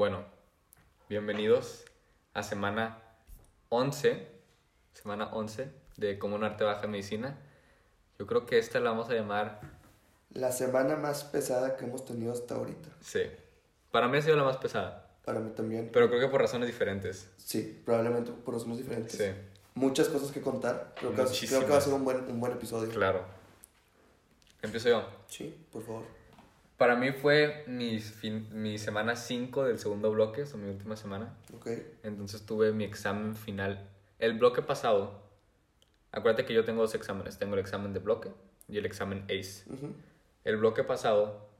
Bueno, bienvenidos a semana 11, semana 11 de Cómo un arte baja medicina. Yo creo que esta la vamos a llamar, La semana más pesada que hemos tenido hasta ahorita. sí, para mí ha sido la más pesada, Para mí también. pero creo que por razones diferentes. Sí, probablemente por razones diferentes. Sí, Muchas cosas que contar. Creo que, creo que va a ser un buen, un buen episodio. claro. Empiezo yo. Sí, por favor. Para mí fue mi, fin- mi semana 5 del segundo bloque, o mi última semana. Ok. Entonces tuve mi examen final. El bloque pasado, acuérdate que yo tengo dos exámenes. Tengo el examen de bloque y el examen ACE. El bloque pasado,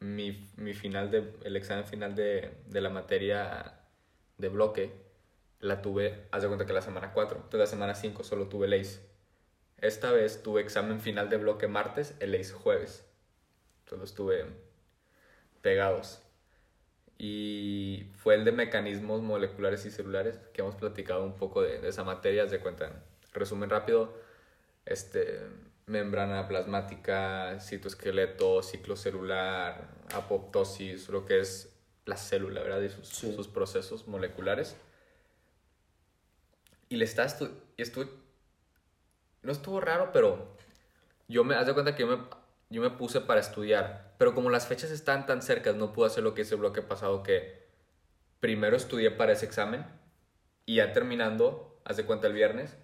mi, mi final de, el examen final de, de la materia de bloque, la tuve, haz de cuenta que la semana 4. Entonces la semana 5 solo tuve el ACE. Esta vez tuve examen final de bloque martes, el ACE jueves. Entonces los tuve pegados. Y fue el de mecanismos moleculares y celulares, que hemos platicado un poco de, de esa materia, de cuenta. Resumen rápido, este, membrana plasmática, citoesqueleto, ciclo celular, apoptosis, lo que es la célula, ¿verdad? Y sus, Sí. sus procesos moleculares. Y le estu y estuve... No estuvo raro, pero yo me... Haz de cuenta que yo me, yo me puse para estudiar, pero como las fechas están tan cercas, no pude hacer lo que hice el bloque pasado, que primero estudié para ese examen y ya terminando, haz de cuenta el viernes,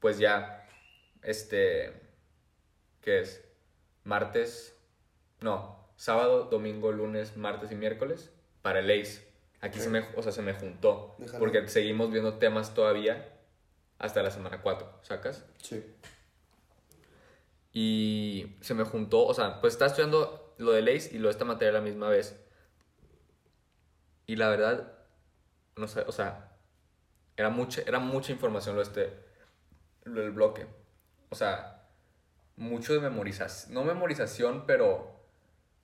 pues ya, este, ¿qué es? Martes, no, sábado, domingo, lunes, martes y miércoles para el ACE. Aquí se me, o sea, se me juntó, porque seguimos viendo temas todavía hasta la semana 4, ¿sacas? Sí. Y se me juntó, o sea, pues estaba estudiando lo de ACE y lo de esta materia a la misma vez. Y la verdad, no sé, o sea, era mucha, era mucha información lo este, lo del bloque. O sea, mucho de memorización, no memorización, pero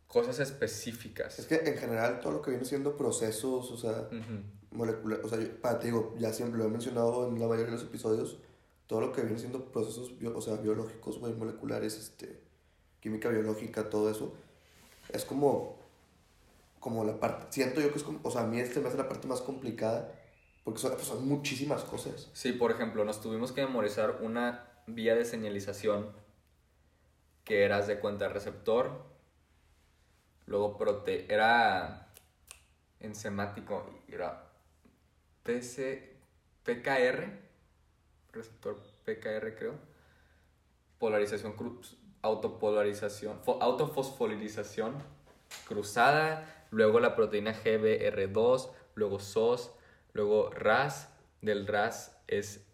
cosas específicas. Es que en general todo lo que viene siendo procesos, o sea, Ujú. molecular, o sea, yo- para, te digo, ya siempre lo he mencionado en la mayoría de los episodios, todo lo que viene siendo procesos, bio- o sea, biológicos, moleculares, este, química biológica, todo eso, es como, como la parte, siento yo que es como, o sea, a mí este me hace la parte más complicada, porque son, pues, son muchísimas cosas. Sí, por ejemplo, nos tuvimos que memorizar una vía de señalización que era haz de cuenta receptor, luego prote era enzimático, era PC, PKR, receptor PKR creo, polarización cruz, autopolarización, fo- autofosforilación cruzada, luego la proteína GBR2, luego SOS, luego RAS, del RAS es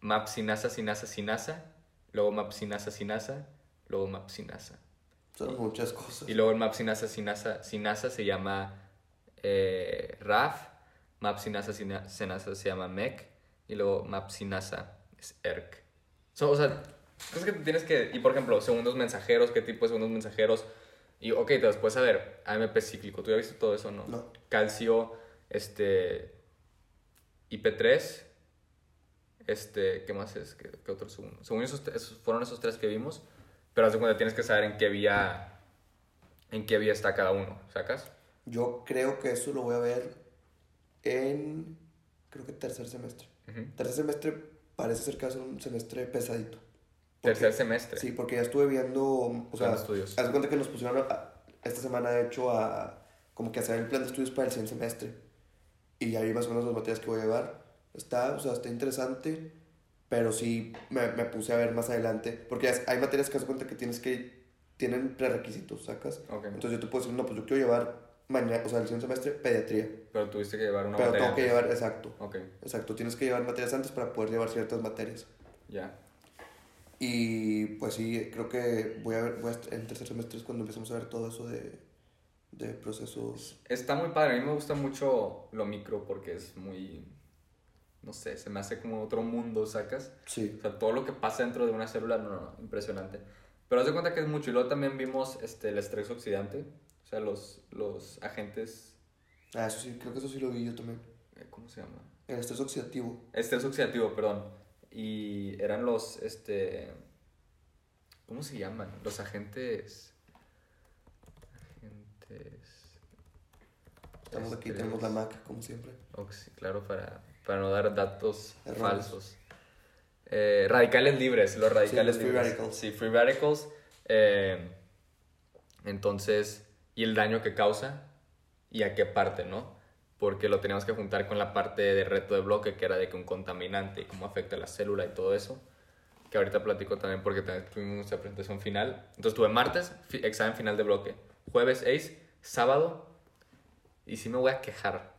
MAP-sinasa, sinasa, sinasa, luego MAP-sinasa, sinasa, luego MAP-sinasa. Son muchas cosas. Y luego el MAP-sinasa, sinasa, sinasa se llama eh, RAF, MAP-sinasa, sina- sinasa se llama MEC, y luego MAP-sinasa es ERC. So, o sea, cosas que tienes que... Y por ejemplo, segundos mensajeros, qué tipo de segundos mensajeros. Y ok, te los puedes saber. AMP cíclico, ¿tú ya viste todo eso no? No. Calcio, este... IP3, este, ¿qué más es? ¿Qué, qué otro segundo? Según esos, fueron esos tres que vimos, pero haz de cuenta tienes que saber en qué vía, en qué vía está cada uno, ¿sacas? Yo creo que eso lo voy a ver en, creo que tercer semestre. Tercer semestre parece ser que ser un semestre pesadito. Porque- Tercer semestre. Sí, porque ya estuve viendo, o sea, estudios. haz cuenta que nos pusieron a- esta semana, de hecho, a como que hacer el plan de estudios para el siguiente semestre. Y ahí más o menos las materias que voy a llevar. Está, o sea, está interesante, pero sí me, me puse a ver más adelante, porque hay materias que haz cuenta que tienes que, tienen prerequisitos, ¿sacas? Ok. Entonces yo te puedo decir, no, pues yo quiero llevar mañana, o sea, el siguiente semestre, pediatría. Pero tuviste que llevar una pero materia tengo que llevar, exacto, Ok, exacto, tienes que llevar materias antes para poder llevar ciertas materias. ya. Y pues sí, creo que voy a ver, voy a en tercer semestre es cuando empezamos a ver todo eso de, de procesos. Está muy padre, a mí me gusta mucho lo micro porque es muy, no sé, se me hace como otro mundo, ¿sacas? Sí, O sea, todo lo que pasa dentro de una célula, no, no, impresionante. Pero haz de cuenta que es mucho. Y luego también vimos este, el estrés oxidante. O sea, los, los agentes, ah, eso sí, creo que eso sí lo vi yo también. eh, ¿cómo se llama? El estrés oxidativo. Estrés oxidativo, perdón. Y eran los, este, ¿cómo se llaman? Los agentes, agentes, Estamos aquí, tenemos la Mac, como siempre. Sí, claro, para, para no dar datos Errores. falsos. Eh, radicales libres, los radicales los free libres. radicals. Sí, free radicals. eh, entonces, y el daño que causa y a qué parte, ¿no? Porque lo teníamos que juntar con la parte de reto de bloque, que era de que un contaminante y cómo afecta a la célula y todo eso. Que ahorita platico también porque también tuvimos nuestra presentación final. Entonces tuve martes, examen final de bloque. Jueves, ACE, sábado. Y sí me voy a quejar.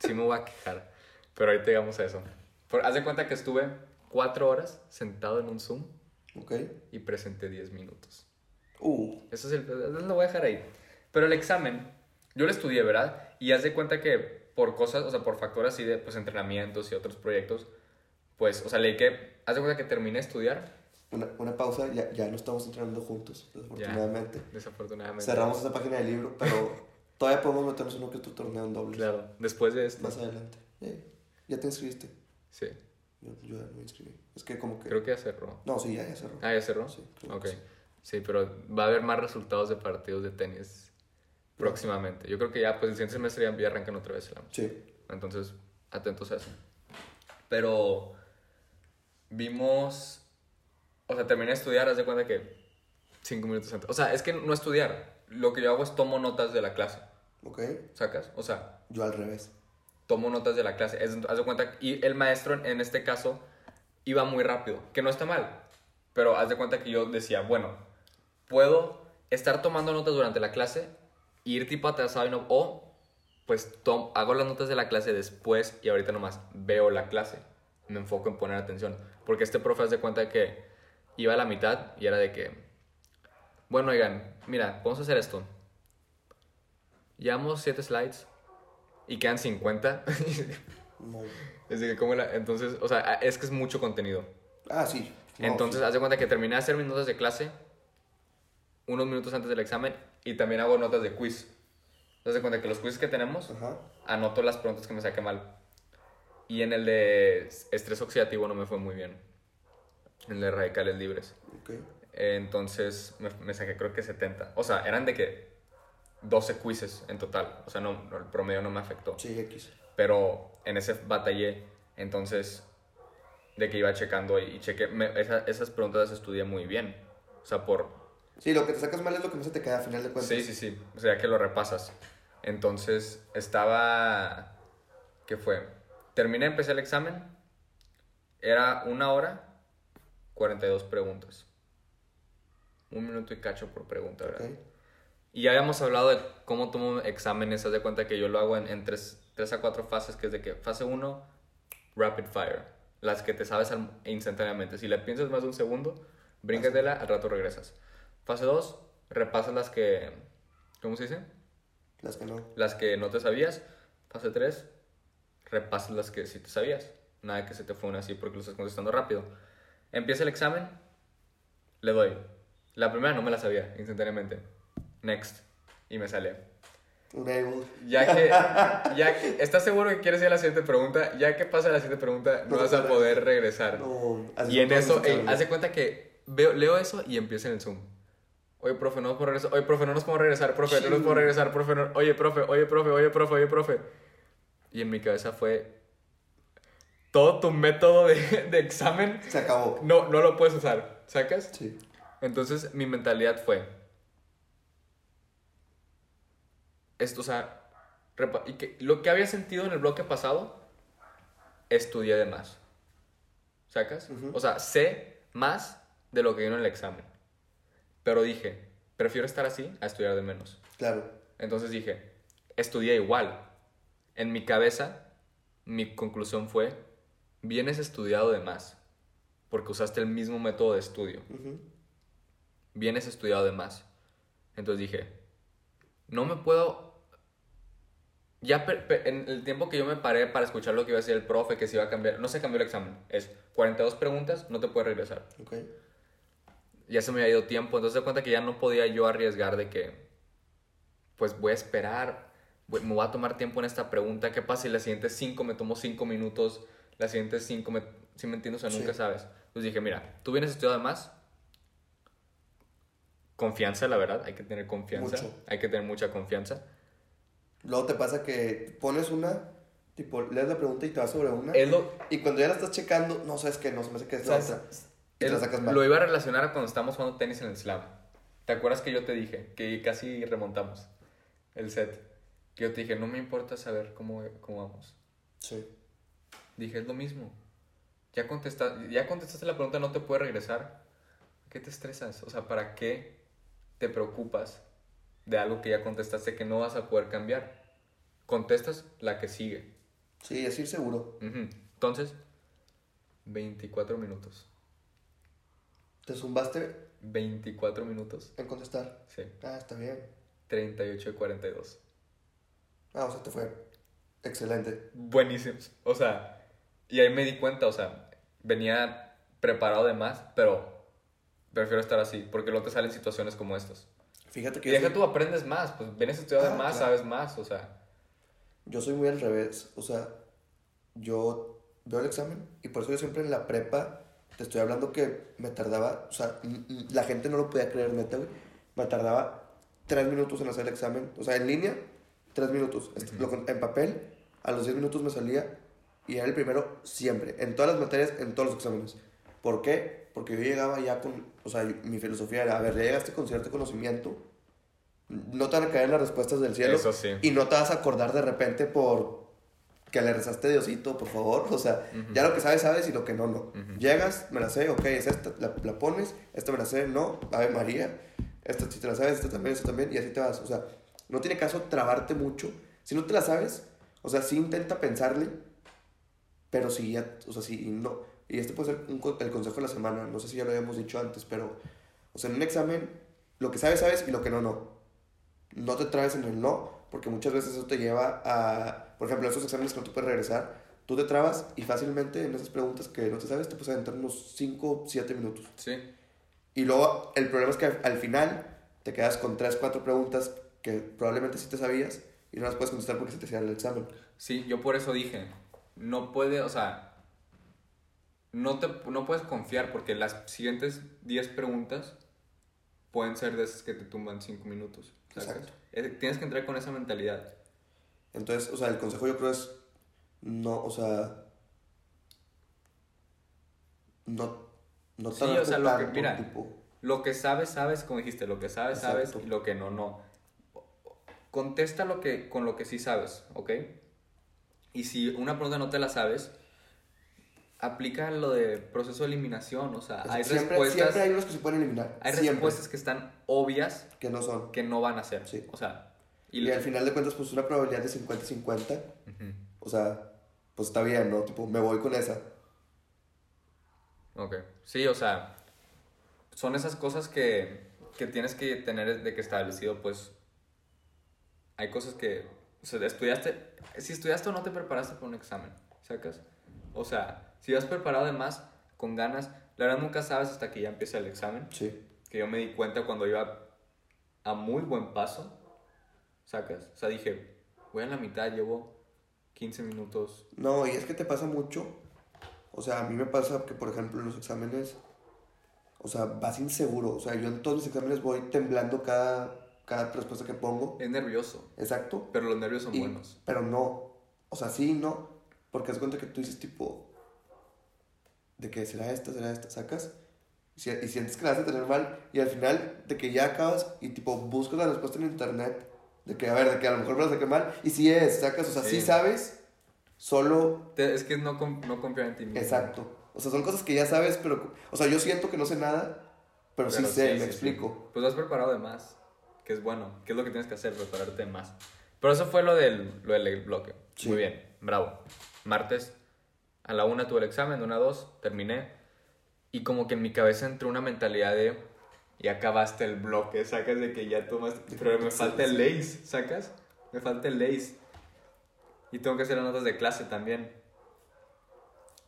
Sí me voy a quejar. Pero ahorita llegamos a eso. Por, haz de cuenta que estuve cuatro horas sentado en un Zoom ¿Ok? y presenté 10 minutos. Uh, Eso es el, lo voy a dejar ahí. Pero el examen, yo lo estudié, ¿verdad? Y haz de cuenta que por cosas, o sea, por factores así de pues, entrenamientos y otros proyectos, pues, o sea, leí que, haz de cuenta que terminé de estudiar, una, una pausa, ya, ya no estamos entrenando juntos, desafortunadamente. desafortunadamente. Cerramos esta página de libro, pero todavía podemos meternos en uno que otro torneo en dobles. Claro, después de esto. Más adelante. Eh, ya te inscribiste. Sí, Yo, yo ya me inscribí. Es que como que... creo que ya cerró. No, sí, ya, ya cerró. Ah, ya cerró. Sí, Ok. sí. Sí, pero va a haber más resultados de partidos de tenis próximamente. Yo creo que ya, pues el siguiente semestre ya, ya arrancan otra vez. ¿no? Sí. Entonces, atentos a eso. Pero vimos, o sea, terminé de estudiar, haz de cuenta que cinco minutos antes. O sea, es que no estudiar. Lo que yo hago es tomo notas de la clase, ¿Ok? ¿sacas? O sea, Yo al revés. tomo notas de la clase. Es, haz de cuenta, y el maestro en, en este caso iba muy rápido, que no está mal. Pero haz de cuenta que yo decía, bueno, puedo estar tomando notas durante la clase, ir tipo atrasado y no, o pues tom- hago las notas de la clase después y ahorita nomás veo la clase. Me enfoco en poner atención. Porque este profe haz de cuenta que iba a la mitad y era de que, bueno, oigan, mira, vamos a hacer esto. Llevamos 7 slides y quedan 50. No. es de que, ¿cómo la- Entonces, o sea, es que es mucho contenido. Ah, sí. No, Entonces, haz de cuenta que terminé de hacer mis notas de clase unos minutos antes del examen y también hago notas de quiz. De cuenta que los quizzes que tenemos. Ajá. anoto las preguntas que me saqué mal. Y en el de estrés oxidativo no me fue muy bien. En el de radicales libres. Ok. Eh, Entonces me, me saqué creo que 70. O sea, eran de que 12 quizzes en total. O sea, no, no, el promedio no me afectó. Sí, X. Pero en ese batallé. Entonces, de que iba checando y, y chequé. me- esa- esas preguntas las estudié muy bien. O sea, por, Sí, lo que te sacas mal es lo que no se te queda a final de cuentas. Sí, sí, sí. O sea, que lo repasas. Entonces, estaba... ¿Qué fue? Terminé, empecé el examen. Era una hora, 42 preguntas. Un minuto y cacho por pregunta, ¿verdad? Ok. Y ya habíamos hablado de cómo tomo exámenes. Haz de cuenta que yo lo hago en, en tres, tres a cuatro fases, que es de que fase 1, rapid fire. Las que te sabes instantáneamente. Si la piensas más de un segundo, bríncatela, al rato regresas. Fase 2, repasas las que... ¿Cómo se dice? Las que no. Las que no te sabías. Fase 3, repasas las que sí te sabías. Nada que se te fue una así porque lo estás contestando rápido. Empieza el examen, le doy. La primera no me la sabía instantáneamente. Next. Y me sale. Ya que, ya que, ¿estás seguro que quieres ir a la siguiente pregunta? Ya que pasa la siguiente pregunta, no No vas a poder regresar. No. y en eso, ey, haz de cuenta que veo, leo eso y empiezo en el Zoom. Oye, profe, no nos podemos regresar. Oye, profe, no nos podemos regresar. Profe, no nos podemos regresar. Profe, no- Oye, profe, oye, profe, oye, profe, oye, profe. Y en mi cabeza fue... Todo tu método de, de examen Se acabó. no, no lo puedes usar. ¿Sacas? Sí. Entonces mi mentalidad fue... Esto, o sea... Y que, lo que había sentido en el bloque pasado, estudié de más. ¿Sacas? O sea, sé más de lo que vino en el examen. Pero dije, prefiero estar así a estudiar de menos. Claro. Entonces dije, estudié igual. En mi cabeza, mi conclusión fue, vienes estudiado de más. Porque usaste el mismo método de estudio. Ujú. Vienes estudiado de más. Entonces dije, no me puedo... Ya en el tiempo que yo me paré para escuchar lo que iba a decir el profe, que se iba a cambiar, no se cambió el examen. Es 42 preguntas, no te puedes regresar. Ok. Ya se me había ido tiempo, entonces de cuenta que ya no podía yo arriesgar de que, pues voy a esperar, voy- me voy a tomar tiempo en esta pregunta, ¿qué pasa si las siguientes cinco me tomo cinco minutos, las siguientes cinco me, si me entiendes o sea, Sí. nunca sabes? Entonces dije, mira, tú vienes estudiado además, confianza, la verdad, hay que tener confianza, Mucho. hay que tener mucha confianza. Luego te pasa que pones una, tipo, lees la pregunta y te vas sobre una. Lo, Y cuando ya la estás checando, no sabes que no, se me hace que es la otra. El- lo iba a relacionar a cuando estábamos jugando tenis en el slam. ¿Te acuerdas que yo te dije que casi remontamos el set? Que yo te dije, no me importa saber cómo, cómo vamos. Sí. Dije, es lo mismo. Ya, contesta, ya contestaste la pregunta, no te puedes regresar. ¿Qué te estresas? O sea, ¿para qué te preocupas de algo que ya contestaste que no vas a poder cambiar? Contestas la que sigue. Sí, es ir seguro. Entonces, 24 minutos. Te zumbaste 24 minutos. en contestar. Sí. Ah, está bien. 38 y 42. Ah, o sea, te fue excelente. Buenísimos. O sea, y ahí me di cuenta, o sea, venía preparado de más, pero prefiero estar así, porque no te salen situaciones como estas. Fíjate que Y deja soy, tú aprendes más, pues vienes estudiado Ah, más, claro. sabes más, o sea. yo soy muy al revés. O sea, yo veo el examen y por eso yo siempre en la prepa te estoy hablando que me tardaba, o sea, la gente no lo podía creer, neta, güey. Me tardaba tres minutos en hacer el examen. O sea, en línea, tres minutos. Este, lo en papel, a los 10 minutos me salía y era el primero siempre, en todas las materias, en todos los exámenes. ¿Por qué? Porque yo llegaba ya con, o sea, mi filosofía era, a ver, ya llegaste con cierto conocimiento, no te van a caer las respuestas del cielo Eso sí. y no te vas a acordar de repente por que le rezaste Diosito, por favor. O sea, ya lo que sabes, sabes y lo que no, no. Llegas, me la sé, ok, es esta, la, la pones, esta me la sé, no, Ave María, esta sí te la sabes, esta también, esta también, y así te vas. O sea, no tiene caso trabarte mucho. Si no te la sabes, o sea, sí intenta pensarle, pero si ya, o sea, si no. Y este puede ser un el consejo de la semana, no sé si ya lo habíamos dicho antes, pero, o sea, en un examen, lo que sabes, sabes y lo que no, no. No te trabes en el no, porque muchas veces eso te lleva a, por ejemplo, esos exámenes que no te puedes regresar, tú te trabas y fácilmente en esas preguntas que no te sabes te puedes aventar unos 5, 7 minutos. Sí. Y luego el problema es que al final te quedas con 3, 4 preguntas que probablemente sí te sabías y no las puedes contestar porque se te cierra el examen. Sí, yo por eso dije, no puede, o sea, no, te, no puedes confiar porque las siguientes 10 preguntas pueden ser de esas que te tumban 5 minutos. ¿sacas? Exacto. Eh, Tienes que entrar con esa mentalidad. Entonces, o sea, el consejo yo creo es no, o sea, no, no Sí, o sea, lo que- mira, tipo, Lo que sabes, sabes, como dijiste, lo que sabes, sabes, Exacto. y lo que no, no. Contesta lo que, con lo que sí sabes, ¿ok? Y si una pregunta no te la sabes, aplica lo de proceso de eliminación, o sea, hay siempre, respuestas, siempre hay unos que se pueden eliminar. hay siempre, respuestas que están obvias que no son. que no van a ser, Sí. o sea, Y, y, al final de cuentas, pues una probabilidad de 50-50, Ujú. o sea, pues está bien, ¿no? Tipo, me voy con esa. Ok. Sí, o sea, son esas cosas que, que tienes que tener de que establecido, pues, hay cosas que, o sea, estudiaste, si estudiaste o no te preparaste para un examen, ¿sacas? O sea, si vas preparado de más, con ganas, la verdad nunca sabes hasta que ya empieza el examen, Sí. que yo me di cuenta cuando iba a muy buen paso, ¿sacas? O sea, dije, voy a la mitad, llevo 15 minutos. No, y es que te pasa mucho. O sea, a mí me pasa que, por ejemplo, en los exámenes, o sea, vas inseguro. O sea, yo en todos mis exámenes voy temblando cada, cada respuesta que pongo. Es nervioso, Exacto. pero los nervios son Y- buenos. Pero no. O sea, sí, no. Porque haz cuenta que tú dices, tipo, de que será esta, será esta, sacas. Y, si- y sientes que la vas a tener mal. Y al final, de que ya acabas y, tipo, buscas la respuesta en internet. De que, a ver, de que a lo mejor me la saqué mal. Y sí es, sacas. O sea, sí, Sí. sabes. Solo Te- es que no, no confiar en ti mismo. Exacto. O sea, son cosas que ya sabes, pero... O sea, yo siento que no sé nada, pero, sí Pero sé, sí, me sí, explico. sí. Pues vas preparado de más, que es bueno, que es lo que tienes que hacer, prepararte de más. Pero eso fue lo del, lo del bloque. Sí. Muy bien, bravo. Martes, a la una tuve el examen, de una a dos, terminé. Y como que en mi cabeza entró una mentalidad de, y acabaste el bloque, sacas de que ya tomas, pero me falta el lace, sacas, me falta el lace. Y tengo que hacer las notas de clase también.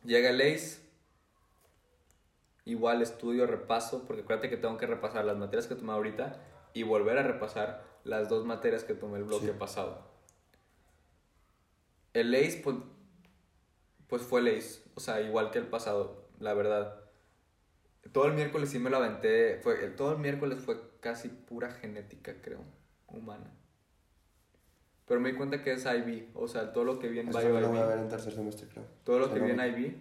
Llega el ace. Igual estudio, repaso, porque acuérdate que tengo que repasar las materias que tomé ahorita y volver a repasar las dos materias que tomé el bloque Sí. pasado. El ace, pues, pues fue el ace, o sea, igual que el pasado, la verdad. Todo el miércoles sí me lo aventé, fue, todo el miércoles fue casi pura genética, creo, humana. Pero me di cuenta que es IB. O sea, todo lo que vi en lo voy a ver en tercer semestre, creo. Todo lo O sea, que no vi en me- IB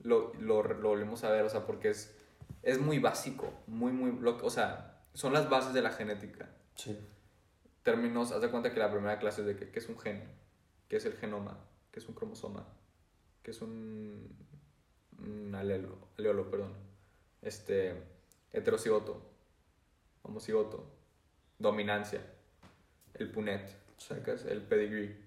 lo, lo, lo volvemos a ver, o sea, porque es, es muy básico, muy, muy, lo- o sea, son las bases de la genética. Sí. Términos, haz de cuenta que la primera clase es de que, qué es un gen, qué es el genoma, qué es un cromosoma, qué es un, un alelo, aleolo, perdón, este, heterocigoto, homocigoto, dominancia, el punet, ¿sacas? El pedigree.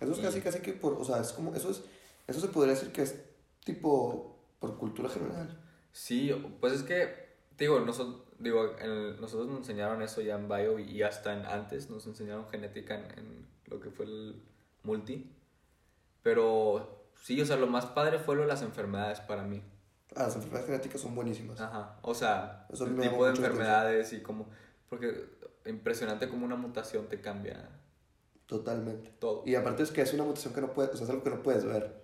Eso es Y- casi, casi que por, o sea, es como, eso es, eso se podría decir que es tipo por cultura general. Sí, pues es que, digo, nosotros, digo, nosotros nos enseñaron eso ya en bio y hasta en, antes nos enseñaron genética en, en lo que fue el multi. Pero sí, o sea, lo más padre fue lo de las enfermedades para mí. Ah, las enfermedades genéticas son buenísimas. Ajá, o sea, Eso el tipo de enfermedades y como, porque impresionante como una mutación te cambia Totalmente. todo. Y aparte es que es una mutación que no puedes, o sea, es algo que no puedes ver.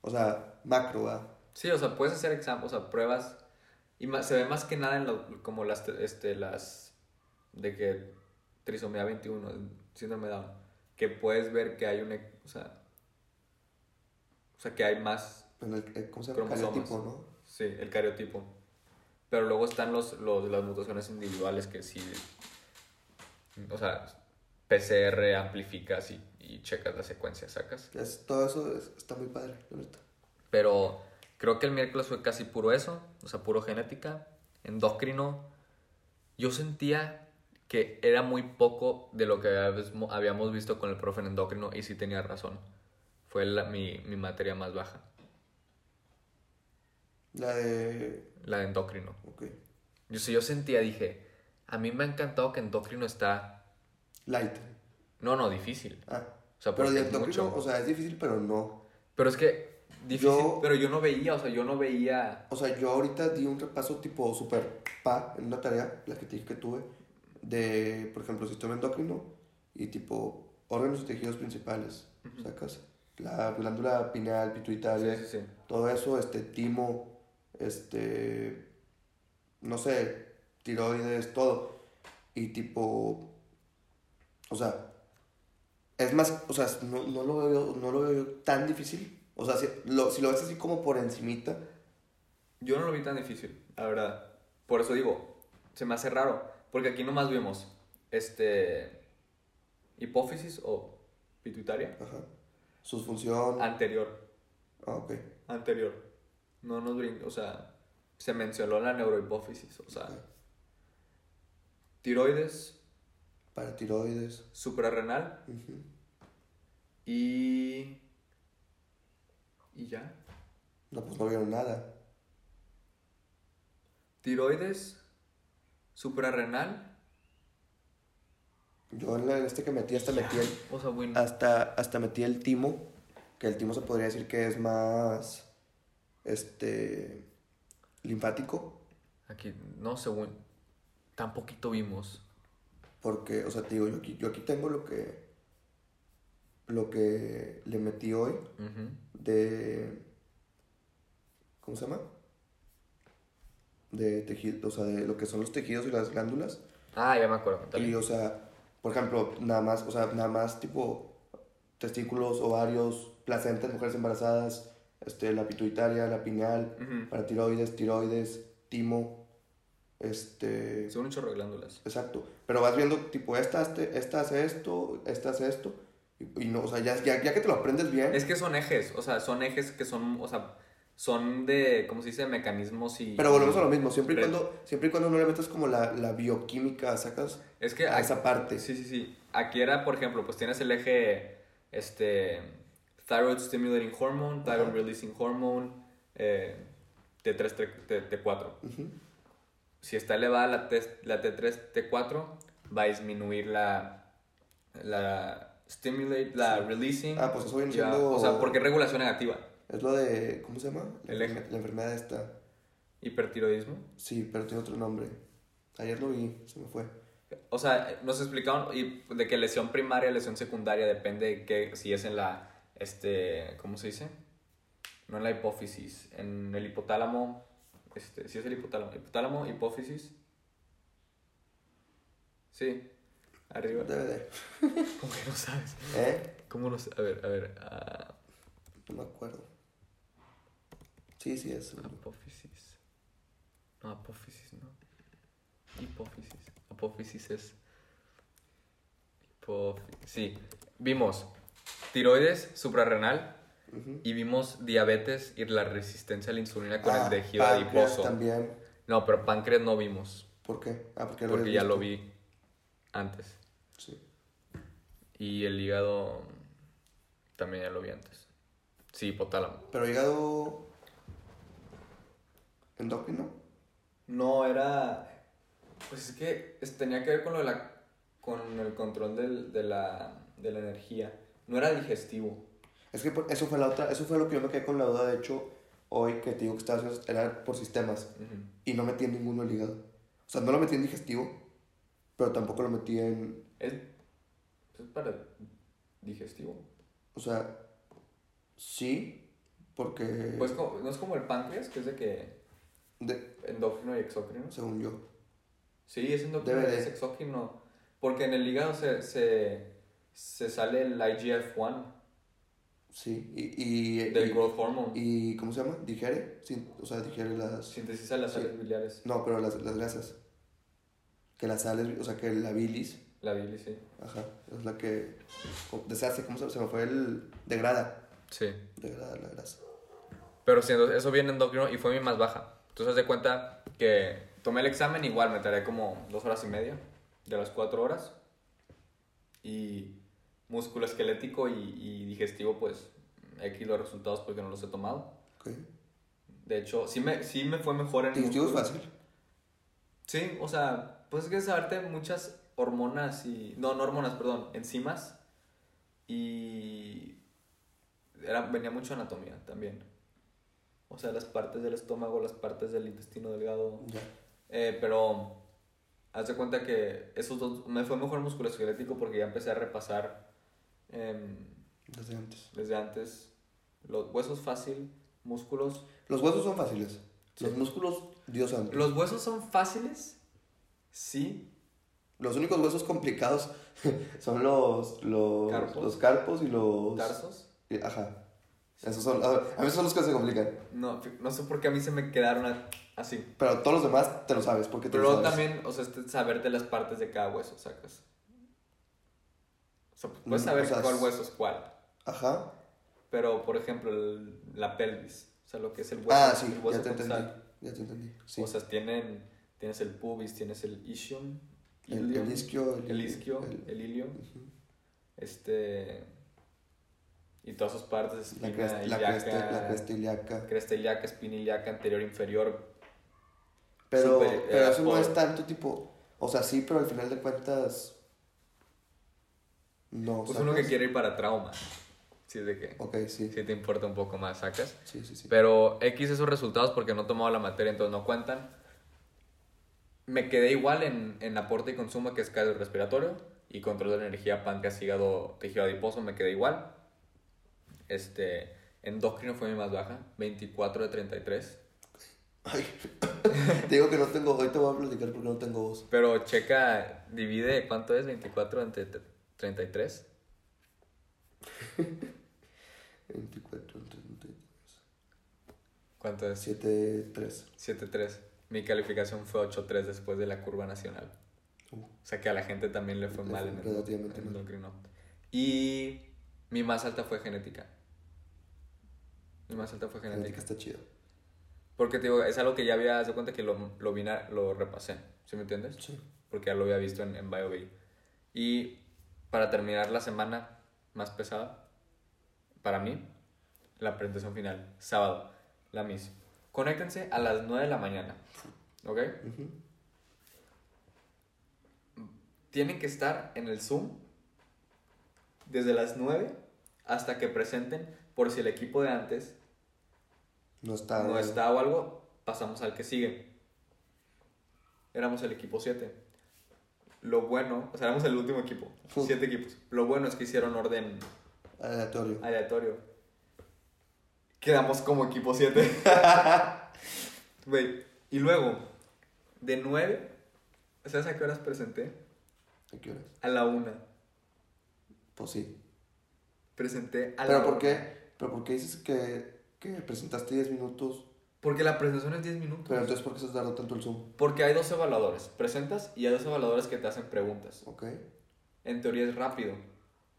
O sea, macro, ¿va? Sí, o sea, puedes hacer exámenes, o sea, pruebas. Y más- se ve más que nada en lo, como las, este, las, de que trisomía 21, síndrome Down, que puedes ver que hay un, e- o sea, o sea, que hay más, En el, eh, ¿Cómo se llama? Cromosomas. Cariotipo, ¿no? sí, el cariotipo. Pero luego están los, los, las mutaciones individuales que sí, o sea, PCR amplificas y, y checas la secuencia, sacas. Es, todo eso es- está muy padre, la. Pero creo que el miércoles fue casi puro eso, o sea, puro genética. Endocrino, yo sentía que era muy poco de lo que habíamos- habíamos visto con el profe en endocrino y sí tenía razón. Fue la- mi, mi materia más baja, La de... la de endocrino. Ok. Yo, sí, yo sentía, dije, a mí me ha encantado que endocrino está... Light. No, no, difícil. Ah. O sea, pero de endocrino, mucho. o sea, es difícil, pero no. Pero es que, difícil, Yo- pero yo no veía, o sea, yo no veía... O sea, yo ahorita di un repaso tipo super pa en una tarea, la que te dije que tuve, de, por ejemplo, sistema endocrino y tipo órganos y tejidos principales, ¿sacas? La glándula pineal, pituitaria, Sí, sí, sí. todo eso, este, timo, este, no sé, tiroides, todo. Y tipo, o sea, es más, o sea, no, no lo veo, no lo veo tan difícil. O sea, si lo, si lo ves así como por encimita, Yo no lo vi tan difícil, la verdad. Por eso digo, se me hace raro. Porque aquí nomás vimos, este, hipófisis o pituitaria. Ajá. Sus funciones. Anterior, Ah, ok. anterior. No nos brin- o sea, se mencionó la neurohipófisis, o sea, tiroides, Paratiroides. suprarrenal y... Y ya. No, pues no vieron nada. Tiroides, suprarrenal. Yo en, la- en este que metí hasta metí el, O sea, bueno, hasta, hasta metí el timo, que el timo se podría decir que es más, este, linfático, aquí, no según, tan poquito vimos. porque, o sea, te digo, yo aquí, yo aquí tengo lo que, lo que le metí hoy de, ¿cómo se llama? De tejido, o sea, de lo que son los tejidos y las glándulas. Ah, ya me acuerdo. Y, o sea, por ejemplo, nada más, o sea, nada más tipo testículos, ovarios, placentas, mujeres embarazadas, este, la pituitaria, la pineal, Ujú. paratiroides, tiroides, timo, este, Son un chorro de glándulas. exacto. Pero vas viendo, tipo, esta, hace- esta hace esto, esta hace esto, y, y no, o sea, ya, ya, ya que te lo aprendes bien, Es que son ejes, o sea, son ejes que son, o sea, son de, ¿cómo se dice? Mecanismos y... pero volvemos a lo mismo, siempre y cuando, siempre y cuando no le metas como la, la bioquímica, sacas Es que... a aquí- esa parte. Sí, sí, sí. Aquí era, por ejemplo, pues tienes el eje, este, Thyroid Stimulating Hormone, Thyroid. Releasing Hormone, eh, T3, T, T4. Ujú. Si está elevada la, T, la T3, T4, va a disminuir la, la stimulate, la releasing. Ah, pues eso viene siendo- O sea, porque es regulación negativa. Es lo de, ¿cómo se llama? La, El eje. la enfermedad esta. Hipertiroidismo. Sí, pero tiene otro nombre. Ayer lo vi, se me fue. O sea, nos explicaron y de que lesión primaria, lesión secundaria, depende de que, si es en la, este, ¿cómo se dice? No en la hipófisis, en el hipotálamo, este, si es el hipotálamo, hipotálamo, hipófisis. Sí, Arriba. DVD. ¿Cómo que no sabes? ¿Eh? ¿Cómo no sabes? A ver, a ver. ah, No me acuerdo. Sí, sí, es. apófisis. No, apófisis, no. Hipófisis. Apófisis es. Hipófisis. Sí. Vimos tiroides, suprarrenal y vimos diabetes y la resistencia a la insulina con Ah, el tejido páncreas adiposo. También. No, pero páncreas no vimos. ¿Por qué? Ah, porque, lo Porque ya lo vi antes. Sí. Y el hígado también ya lo vi antes. Sí, hipotálamo. Pero hígado. endocrino. No, era. Pues es que tenía que ver con lo de la. con el control del- de, la, de la energía. No era digestivo. Es que eso fue la otra, eso fue lo que yo me quedé con la duda, de hecho, hoy que te digo que estaba era por sistemas, y no metí en ninguno el hígado. O sea, no lo metí en digestivo, pero tampoco lo metí en, Es, es para digestivo. o sea, sí, porque, Pues como- no es como el páncreas, que es de que de- endócrino y exócrino. según yo. Sí, es endocrino Debe y es exócrino. Porque en el hígado se, se, se sale el IGF-1 Sí, y, y, del y, growth hormone. y ¿cómo se llama? ¿Digiere? Sí, o sea, digiere las... Sintetiza las Sí. sales biliares. No, pero las, las grasas. Que las sales, o sea, que la bilis, La bilis, sí. ajá, es la que deshace, ¿cómo se, se me fue el... degrada, Sí. degrada la grasa. Pero siendo eso viene endocrino y fue mi más baja. Entonces, de cuenta que tomé el examen, igual me tardé como dos horas y media de las cuatro horas. Y músculo esquelético y, y digestivo, pues, X los resultados porque no los he tomado. ¿Ok? De hecho, sí me, sí me fue mejor en Digestivo es fácil. Sí, o sea, pues es que saberte muchas hormonas y... No, no hormonas, perdón, enzimas. Y... Era, venía mucho anatomía también. O sea, las partes del estómago, las partes del intestino delgado. Ya. Eh, pero haz de cuenta que esos dos... Me fue mejor el músculo esquelético porque ya empecé a repasar em, Desde antes. desde antes los huesos fácil, músculos. Los huesos son fáciles. Sí. Los músculos, Dios santo. Los huesos son fáciles, sí, Los únicos huesos complicados son los, los, Carpos. los carpos y los... tarsos. Ajá. Esos son, a a veces son los que se complican. No, no sé por qué a mí se me quedaron así. Pero todos los demás te lo sabes, porque te Pero lo sabes. también, o sea, este, las partes de cada hueso, sacas. Sea, puedes Mm, saber cuál es- hueso es cuál. Ajá. Pero, por ejemplo, el- la pelvis, o sea, lo que es el hueso. ah, sí, el hueso ya te entendí. Ya te entendí. Sí. O sea, tienen, tienes el pubis, tienes el ischium, el, el isquio. El, el isquio, el- ilio, este... Y todas sus partes, la, cresta, la, ilíaca, cresta, la cresta ilíaca. cresta ilíaca, espina ilíaca, anterior, inferior. Pero, Super- pero eh, eso no es tanto tipo. O sea, sí, pero al final de cuentas. No. Pues uno que quiere ir para trauma. Si es de que... Ok, sí. Si te importa un poco más, sacas. Sí, sí, sí. Pero X esos resultados porque no he tomado la materia, entonces no cuentan. Me quedé igual en, en aporte y consumo, que es cardiorrespiratorio, y control de energía, páncreas, hígado, tejido adiposo, me quedé igual. Este, endocrino fue mi más baja, 24 de 33. Ay, te digo que no tengo. Hoy te voy a platicar porque no tengo voz. Pero checa, divide, ¿cuánto es? 24 entre 33. 24, 33. ¿Cuánto es? 7, 3. 7.3. Mi calificación fue 8.3 después de la curva nacional. Uh. O sea que a la gente también le fue Le mal fue en el, relativamente en el endocrino. Y mi más alta fue genética. Mi más alta fue Genética genética. está chido. Porque te digo, es algo que ya había, de cuenta que lo, lo, vine- lo repasé. ¿Sí me entiendes? Sí. Porque ya lo había visto en, en BioBay. Y para terminar la semana más pesada, para mí, la presentación final, sábado, la MIS. Conéctense a las 9 de la mañana. ¿Ok? Tienen que estar en el Zoom desde las 9 hasta que presenten por si el equipo de antes No está. no está o algo, pasamos al que sigue. Éramos el equipo 7. Lo bueno, o sea, éramos el último equipo, Uf. 7 equipos. Lo bueno es que hicieron orden Aleatorio. aleatorio. Quedamos como equipo 7. Güey, y luego, de 9, ¿sabes a qué horas presenté? ¿A qué horas? A la una. Pues sí. Presenté a ¿Pero la por una. qué? ¿Pero por qué dices que, que presentaste 10 minutos? Porque la presentación es 10 minutos. Pero entonces, ¿por qué se dado tanto el Zoom? Porque hay dos evaluadores. Presentas y hay dos evaluadores que te hacen preguntas. ¿Ok? En teoría es rápido.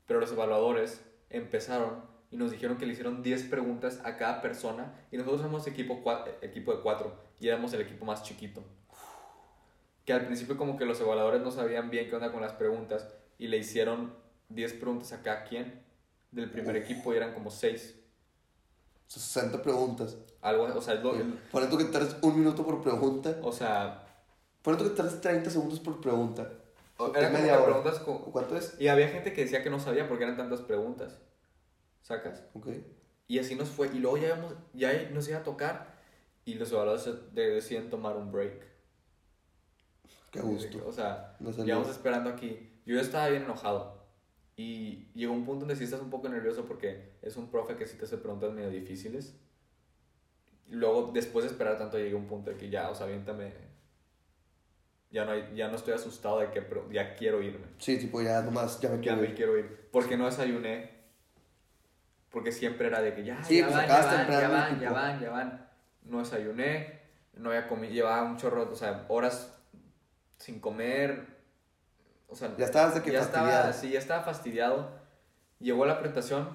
Pero los evaluadores empezaron y nos dijeron que le hicieron 10 preguntas a cada persona. Y nosotros somos equipo, equipo de 4 y éramos el equipo más chiquito. Que al principio como que los evaluadores no sabían bien qué onda con las preguntas y le hicieron 10 preguntas a cada quien del primer Uf. equipo y eran como 6. 60 preguntas. Algo, o sea, lo- el- Ponen tú que tardes un minuto por pregunta. o sea, Ponen tú que tardes 30 segundos por pregunta. o- era media hora. preguntas co- ¿O ¿Cuánto es? Y había gente que decía que no sabía porque eran tantas preguntas. ¿Sacas? Ok. Y así nos fue. Y luego ya, íbamos- ya nos iba a tocar y los evaluadores deciden tomar un break. Qué gusto. O sea, llevamos esperando aquí. Yo ya estaba bien enojado. Y llegó un punto donde sí estás un poco nervioso porque es un profe que sí te hace preguntas medio difíciles. Y luego, después de esperar tanto, llegué a un punto de que ya, o sea, aviéntame. Ya no, hay, ya no estoy asustado de que ya quiero irme. Sí, tipo, ya nomás, ya me Ya quiero me ir. quiero ir. Porque no desayuné. Porque siempre era de que ya, Sí, ya, pues van, ya, van, ya van, ya tipo. van, ya van. No desayuné, no había comido, llevaba un chorro, o sea, horas sin comer. O sea, Ya estabas de que ya fastidiado. estaba, sí, ya estaba fastidiado. Llegó la presentación.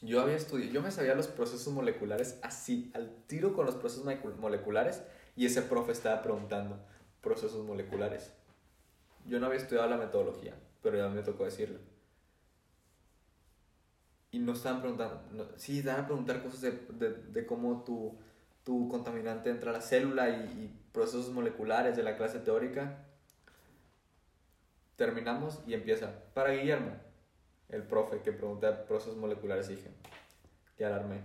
Yo había estudiado, yo me sabía los procesos moleculares así, al tiro con los procesos molecu- moleculares, y ese profe estaba preguntando procesos moleculares. Yo no había estudiado la metodología, pero ya me tocó decirlo. Y no estaban preguntando, no, sí, estaban a preguntar cosas de, de, de cómo tu, tu contaminante entra a la célula y, y procesos moleculares de la clase teórica. Terminamos y empieza, para Guillermo, el profe que pregunta procesos moleculares, dije, ya alarmé.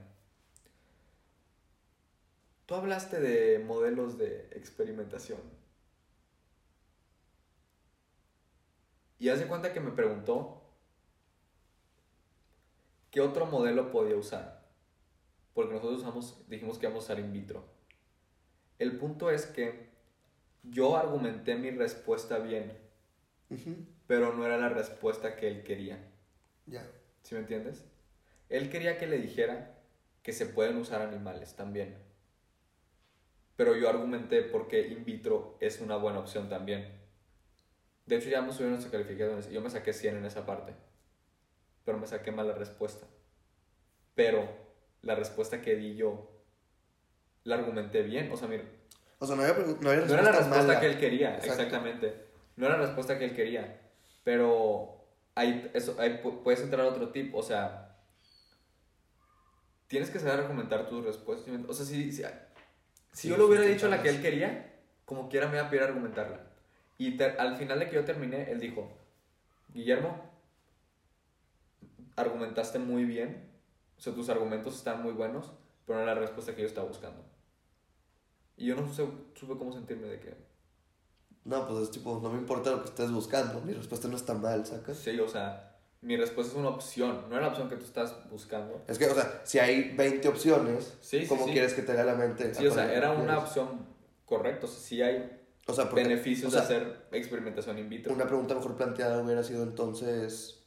Tú hablaste de modelos de experimentación. Y hace cuenta que me preguntó qué otro modelo podía usar. Porque nosotros usamos, dijimos que íbamos a usar in vitro. El punto es que yo argumenté mi respuesta bien, Pero no era la respuesta que él quería. Ya. ¿Sí me entiendes? Él quería que le dijera que se pueden usar animales también. Pero yo argumenté porque in vitro es una buena opción también. De hecho, ya hemos subido nuestras calificaciones y yo me saqué 100 en esa parte. Pero me saqué mal la respuesta. Pero la respuesta que di yo la argumenté bien. O sea, mira, O sea, no había, no había no era la respuesta respuesta mala. que él quería, Exacto. exactamente. No era la respuesta que él quería. Pero ahí, eso, ahí pu- puedes entrar a otro tip. O sea, tienes que saber argumentar tus respuestas. O sea, si, si, yo le hubiera dicho la que él quería, como quiera me iba a pedir argumentarla. Y te- al final de que yo terminé, él dijo, Guillermo, argumentaste muy bien. O sea, tus argumentos están muy buenos, pero no era la respuesta que yo estaba buscando. Y yo no supe, supe cómo sentirme de que... No, pues es tipo, no me importa lo que estés buscando. Mi respuesta no está mal, ¿sacas? Sí, o sea, mi respuesta es una opción, no era la opción que tú estás buscando. Es que, o sea, si hay 20 opciones, Sí, sí, ¿cómo sí. quieres que te haga la mente? Sí, o sea, era una quieres? opción correcta, o sea, sí hay O sea, porque- beneficios o sea, de hacer experimentación in vitro. Una pregunta mejor planteada hubiera sido entonces,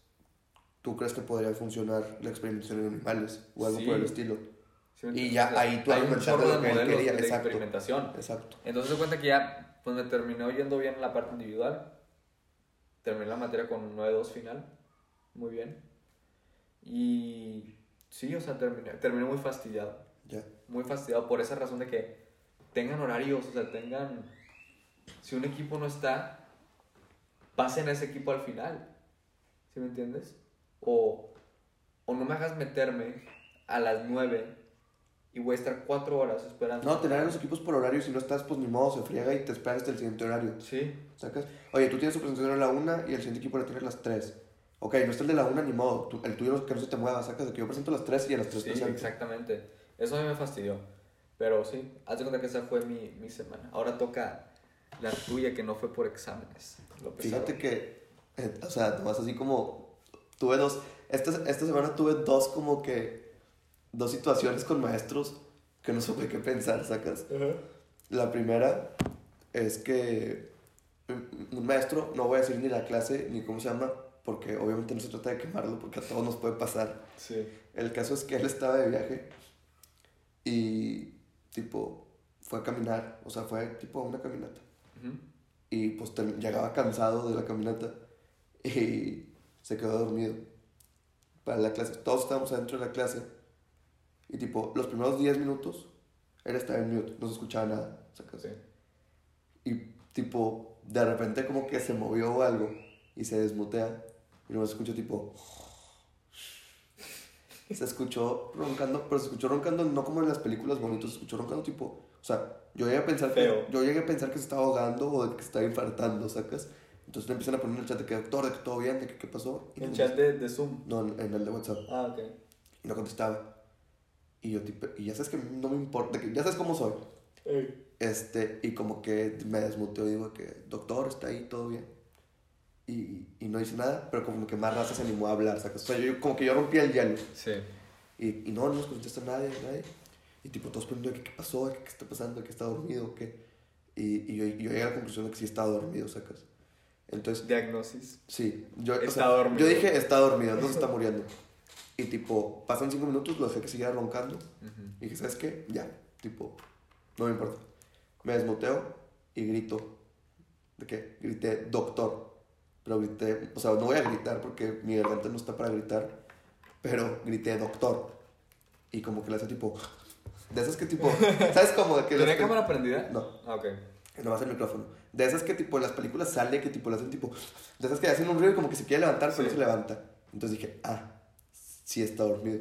¿tú crees que podría funcionar la experimentación en animales o algo Sí. por el estilo? ¿Sí me y ya ahí tú hay un chorro lo de que modelos quería, de exacto. experimentación. Exacto. Entonces, se cuenta que ya, pues me terminó yendo bien en la parte individual. Terminé la materia con un 9-2 final. Muy bien. Y sí, o sea, terminé, terminé muy fastidiado. Muy fastidiado por esa razón de que tengan horarios, o sea, tengan... Si un equipo no está, pasen a ese equipo al final. ¿Sí me entiendes? O, o no me hagas meterme a las 9 y voy a estar 4 horas esperando. No, tener a los equipos por horario, si no estás, pues ni modo, se friega y te esperas hasta el siguiente horario. Sí, ¿Sacas? Oye, tú tienes tu presentación a la una y el siguiente equipo la tiene a las 3. Ok, no está el de la una ni modo, tú- el tuyo que no se te mueva, sacas de que yo presento a las 3 y a las 3 sí, presento. exactamente. Eso a mí me fastidió. Pero sí, haz de cuenta que esa fue mi, mi semana. Ahora toca la tuya que no fue por exámenes. Lo. Fíjate que, eh, o sea, nomás así como, tuve dos, esta, esta semana tuve dos como que, dos situaciones con maestros que no supe qué pensar, ¿sacas? Ajá. La primera es que un un maestro, no voy a decir ni la clase ni cómo se llama, porque obviamente no se trata de quemarlo, porque a todos nos puede pasar. Sí. El caso es que él estaba de viaje y, tipo, fue a caminar, o sea, fue tipo a una caminata. Ujú. Y pues llegaba cansado de la caminata y se quedó dormido para la clase. Todos estábamos adentro de la clase y tipo, los primeros 10 minutos él estaba en mute, no se escuchaba nada. ¿sacas? Sí. Y tipo, de repente como que se movió o algo y se desmutea y no se escuchó tipo... Se escuchó roncando, pero se escuchó roncando no como en las películas bonitas, se escuchó roncando tipo... O sea, yo llegué a pensar que, Feo. yo llegué a pensar que se estaba ahogando o que se estaba infartando, ¿sacas? Entonces le empiezan a poner en el chat de que doctor, de que todo bien, de que qué pasó. En no chat de, de Zoom. No, en en el de WhatsApp. Ah, ok. Y no contestaba. Y yo tipo, y ya sabes que no me importa, que ya sabes cómo soy. Este, y como que me desmuteó y digo que, doctor, está ahí, todo bien. Y, y no dice nada, pero como que más raza se animó a hablar, ¿sacas? O sea, yo, como que yo rompí el hielo. Sí. Y, y no, no nos contesta nadie, nadie. Y tipo, todos preguntando, ¿qué, qué pasó? ¿Qué, qué está pasando? ¿Qué está dormido? o ¿Qué? Y, y yo, yo llegué a la conclusión de que sí estaba dormido, ¿sacas? Entonces, Diagnosis. sí, yo, o Está sea, dormido. yo dije, está dormido, no se está muriendo. Y tipo, pasan cinco minutos, lo dejé que siguiera roncando. Y dije, ¿sabes qué? Ya, tipo, no me importa. Me desmuteo y grito. ¿De qué? Grité, doctor. Pero grité, o sea, no voy a gritar porque mi garganta no está para gritar. Pero grité, doctor. Y como que le hace tipo, de esas que tipo, ¿sabes cómo? De que ¿Tenía cámara prendida? No, Ah, ok. nomás el micrófono. De esas que tipo en las películas sale que tipo le hacen tipo, de esas que hacen un ruido y como que se quiere levantar, pero Sí. no se levanta. Entonces dije, ah, sí está dormido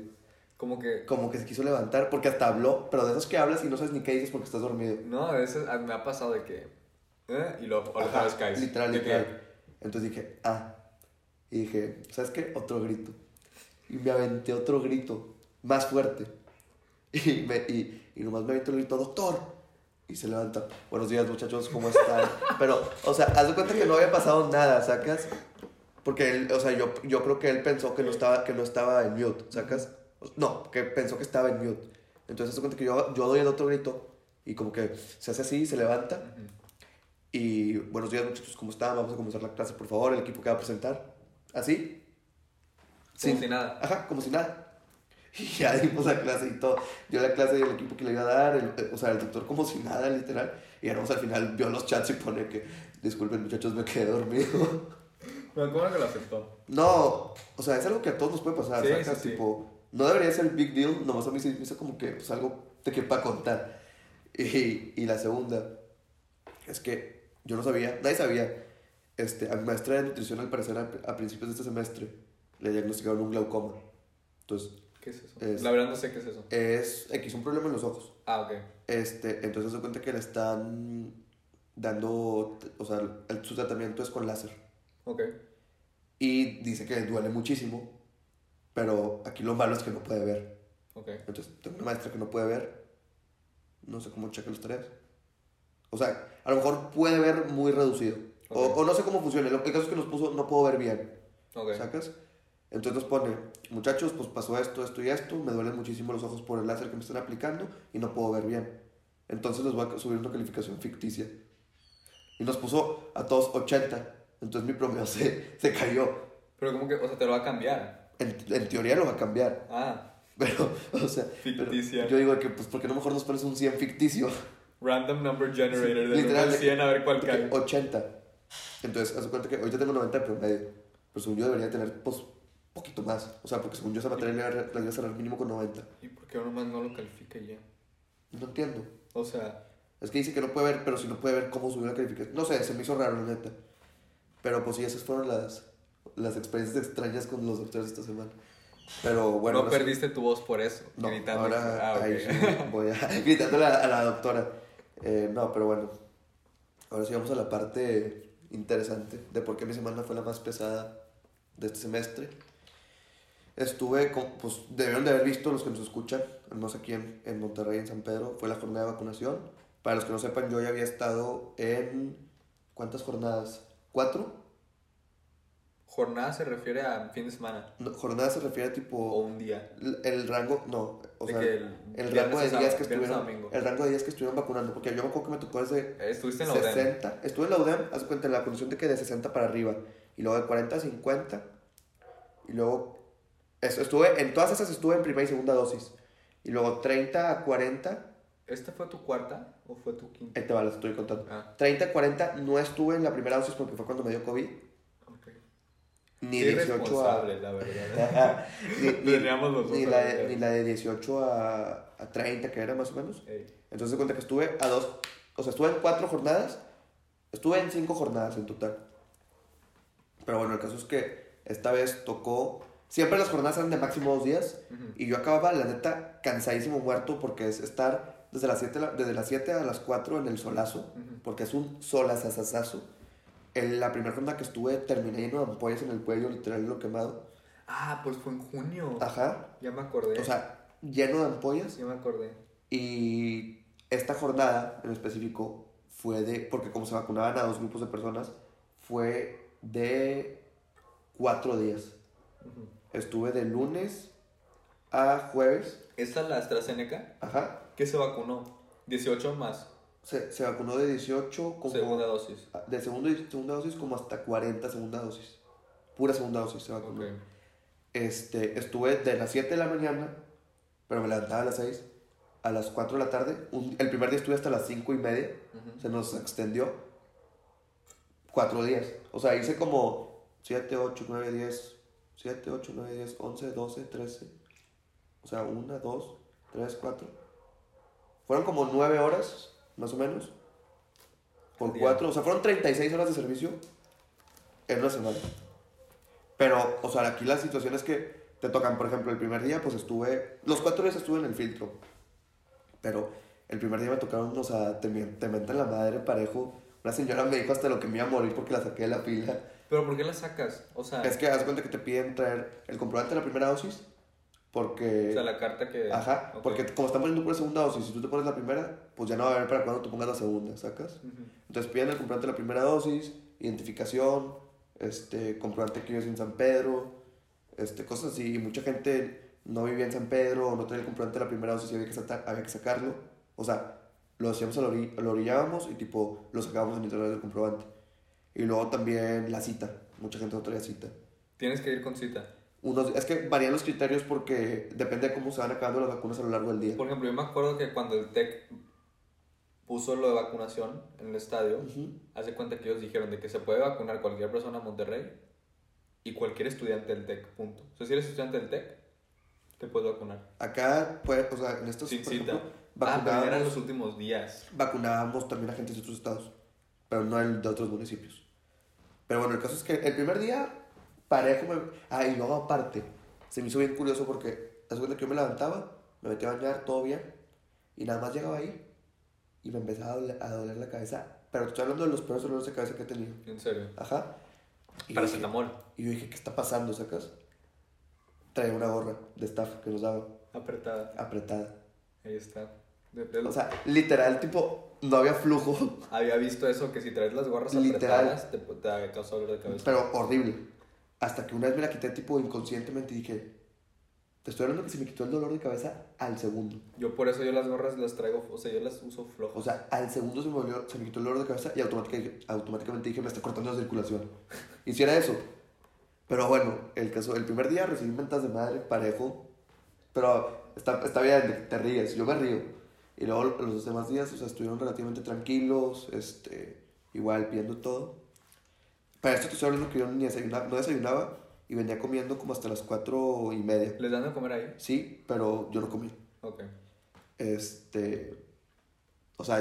Como que. como que se quiso levantar porque hasta habló, pero de esos que hablas y no sabes ni qué dices porque estás dormido. No, a veces ah, me ha pasado de que. ¿eh? Y luego, otra vez caes. Literal, De que- literal. Entonces dije, ah. Y dije, ¿sabes qué? Otro grito. Y me aventé otro grito, más fuerte. Y, me, y, y nomás me aventé el grito, doctor. Y se levanta. Buenos días, muchachos, ¿cómo están? Pero, o sea, haz de cuenta que no había pasado nada, ¿sacas? Porque él, o sea, yo, yo creo que él pensó que no estaba, que no estaba en mute, ¿sacas? No, que pensó que estaba en mute. Entonces, de cuenta que yo, yo doy el otro grito y como que se hace así, se levanta. Ujú. Y buenos días muchachos, ¿cómo están? Vamos a comenzar la clase, por favor, el equipo que va a presentar. ¿Así? Como Sí. si nada. Ajá, como si nada. Y ya dimos la clase y todo. Dio la clase y el equipo que le iba a dar, el- eh, o sea, el doctor como si nada, literal. Y ahora al final vio los chats y pone que, disculpen muchachos, me quedé dormido. Pero ¿cómo que lo aceptó? No, o sea, es algo que a todos nos puede pasar, Sí, ¿sacas? sí. Tipo, no debería ser big deal, nomás a mí sí me hizo como que pues, algo de que para contar. Y, y la segunda es que yo no sabía, nadie sabía. Este, a mi maestra de nutrición, al parecer, a, a principios de este semestre, le diagnosticaron un glaucoma. Entonces, ¿Qué es eso? Es- La verdad no sé qué es eso. es X, un problema en los ojos. Ah, ok. Este, entonces se cuenta que le están dando, o sea, el- su tratamiento es con láser. Ok. Y dice que le duele muchísimo, pero aquí lo malo es que no puede ver. Ok. Entonces, tengo una maestra que no puede ver. No sé cómo checa las tareas. O sea, a lo mejor puede ver muy reducido. O, Ok. o no sé cómo funciona. El caso es que nos puso, no puedo ver bien. Ok. ¿Sacas? Entonces nos pone, muchachos, pues pasó esto, esto y esto. Me duelen muchísimo los ojos por el láser que me están aplicando y no puedo ver bien. Entonces les voy a subir una calificación ficticia. Y nos puso a todos 80. Entonces mi promedio se, se cayó. Pero como que, o sea, te lo va a cambiar. En, en teoría lo va a cambiar. Ah, Pero, o sea, Ficticia. yo digo que, pues, ¿por qué no mejor nos pones un 100 ficticio? random number generator 1 al 100 a ver cuál De cae. 80. Entonces, haz de cuenta que ahorita tengo 90 de promedio. Pero según yo debería tener, pues, poquito más. O sea, porque según yo esa materia la iba a- cerrar mínimo con 90. ¿Y por qué nomás no lo califica ya? No entiendo. O sea, Es que dice que no puede ver, pero si no puede ver cómo subió la calificación. No sé, se me hizo raro, la neta. Pero pues sí, esas fueron las, las experiencias extrañas con los doctores esta semana. Pero bueno. no sí- perdiste tu voz por eso, No, gritando. ahora ah, ok. ahí sí voy a gritándole a, a la doctora. Eh, no, pero bueno. Ahora sí vamos a la parte interesante de por qué mi semana fue la más pesada de este semestre. Estuve, con, pues debieron de haber visto los que nos escuchan, no sé quién, en Monterrey, en San Pedro, fue la jornada de vacunación. Para los que no sepan, yo ya había estado en, ¿cuántas jornadas? ¿Cuatro? Jornada se refiere a fin de semana No, jornada se refiere a o tipo. un día. El, el rango. No, o De sea. que El, el rango de días que estuvieron. domingo. El rango de días que estuvieron vacunando. Porque yo me acuerdo que me tocó desde Eh, Estuviste en la UDEM. 60. Estuve en la UDEM, haz cuenta, en la condición de que de 60 para arriba. Y luego de 40 a 50. Y luego. Eso, estuve, en todas esas estuve en primera y segunda dosis. Y luego 30 a 40. ¿Esta fue tu cuarta o fue tu quinta? Ahí te va, las estoy contando. Ah, 30 a 40 no estuve en la primera dosis porque fue cuando me dio COVID. ok. Ni Qué 18 a. irresponsable, la verdad. ni, los la de, ni la de 18 a, a 30, que era más o menos. Ey. Entonces cuenta que estuve a dos. O sea, estuve en cuatro jornadas. Estuve en cinco jornadas en total. Pero bueno, el caso es que esta vez tocó. Siempre las jornadas eran de máximo dos días. Y yo acababa, la neta, cansadísimo, muerto, porque es estar desde las 7, desde las 7 a las 4 en el solazo, Ujú. porque es un solazazazazo. En la primera jornada que estuve, terminé lleno de ampollas en el cuello, literal, lo quemado. Ah, pues fue en junio. Ajá. Ya me acordé. O sea, lleno de ampollas. ya me acordé. Y esta jornada en específico fue de, porque como se vacunaban a dos grupos de personas, fue de cuatro días. Ujú. Estuve de lunes a jueves. ¿Esta es la AstraZeneca? Ajá. ¿Qué se vacunó? 18 más. Se, se vacunó de 18 como... Segunda dosis. De segunda, segunda dosis como hasta 40 segunda dosis. Pura segunda dosis se vacunó. Ok. Este, estuve de las 7 de la mañana, pero me levantaba a las 6, a las 4 de la tarde. Un- el primer día estuve hasta las 5 y media. Ujú. se nos extendió cuatro días. O sea, hice como 7, 8, 9, 10, 7, 8, 9, 10, 11, 12, 13. O sea, 1, 2, 3, 4. Fueron como 9 horas, más o menos. Por. 4, o sea, fueron 36 horas de servicio en una semana. Pero, o sea, aquí la situación es que te tocan, por ejemplo, el primer día, pues estuve, los 4 días estuve en el filtro. Pero el primer día me tocaron, o sea, te, te mentan la madre parejo. Una señora me dijo hasta lo que me iba a morir porque la saqué de la pila. ¿Pero por qué la sacas? O sea, Es que haz cuenta que te piden traer el comprobante de la primera dosis. Porque. o sea, la carta que... Ajá, Ok. porque como están poniendo por segunda dosis, si tú te pones la primera, pues ya no va a haber para cuando te pongas la segunda, ¿sacas? Ujú. Entonces piden el comprobante de la primera dosis, identificación, este, comprobante que vives en San Pedro, este, cosas así. Y mucha gente no vivía en San Pedro o no tenía el comprobante de la primera dosis y había que, sacar- había que sacarlo. O sea, lo hacíamos, a la ori- lo orillábamos y tipo lo sacábamos en internet del comprobante. Y luego también la cita. Mucha gente no traía cita. Tienes que ir con cita. Unos, es que varían los criterios porque depende de cómo se van acabando las vacunas a lo largo del día. Por ejemplo, yo me acuerdo que cuando el TEC puso lo de vacunación en el estadio, Ujú. hace cuenta que ellos dijeron de que se puede vacunar cualquier persona en Monterrey y cualquier estudiante del TEC, punto. O sea, si eres estudiante del TEC, te puedes vacunar. Acá, pues, o sea, en estos, Sin cita. Ah, pero ya eran vacunábamos- los últimos días. vacunábamos también a gente de otros estados, pero no el de otros municipios. Pero bueno, el caso es que el primer día, parejo, me... ah, y luego aparte, se me hizo bien curioso porque, haz cuenta que yo me levantaba, me metía a bañar, todo bien, y nada más llegaba ahí, y me empezaba a doler, a doler la cabeza, pero te estoy hablando de los peores dolores de cabeza que he tenido, En serio. ajá. Y Paracetamol. y yo dije, ¿qué está pasando, sacas? Traía una gorra de staff que nos daba, Apretada. apretada. Ahí está. De- de- O sea, literal, tipo, no había flujo. había visto eso, que si traes las gorras Literal. apretadas, te, te causa dolor de cabeza. Pero horrible. Hasta que una vez me la quité tipo inconscientemente y dije, te estoy hablando que se me quitó el dolor de cabeza al segundo. Yo por eso yo las gorras las traigo, o sea, yo las uso flojas. O sea, al segundo se me, volvió, se me quitó el dolor de cabeza y automáticamente, automáticamente dije, me está cortando la circulación. Hiciera eso. Pero bueno, el caso, el primer día recibí mentas de madre, parejo. Pero está, está bien, te ríes, yo me río. Y luego los demás días, o sea, estuvieron relativamente tranquilos, este, igual pidiendo todo. Para esto te estoy hablando que yo ni desayunaba, no desayunaba y venía comiendo como hasta las cuatro y media. ¿Les dan de comer ahí? Sí, pero yo no comí. Ok. Este. O sea,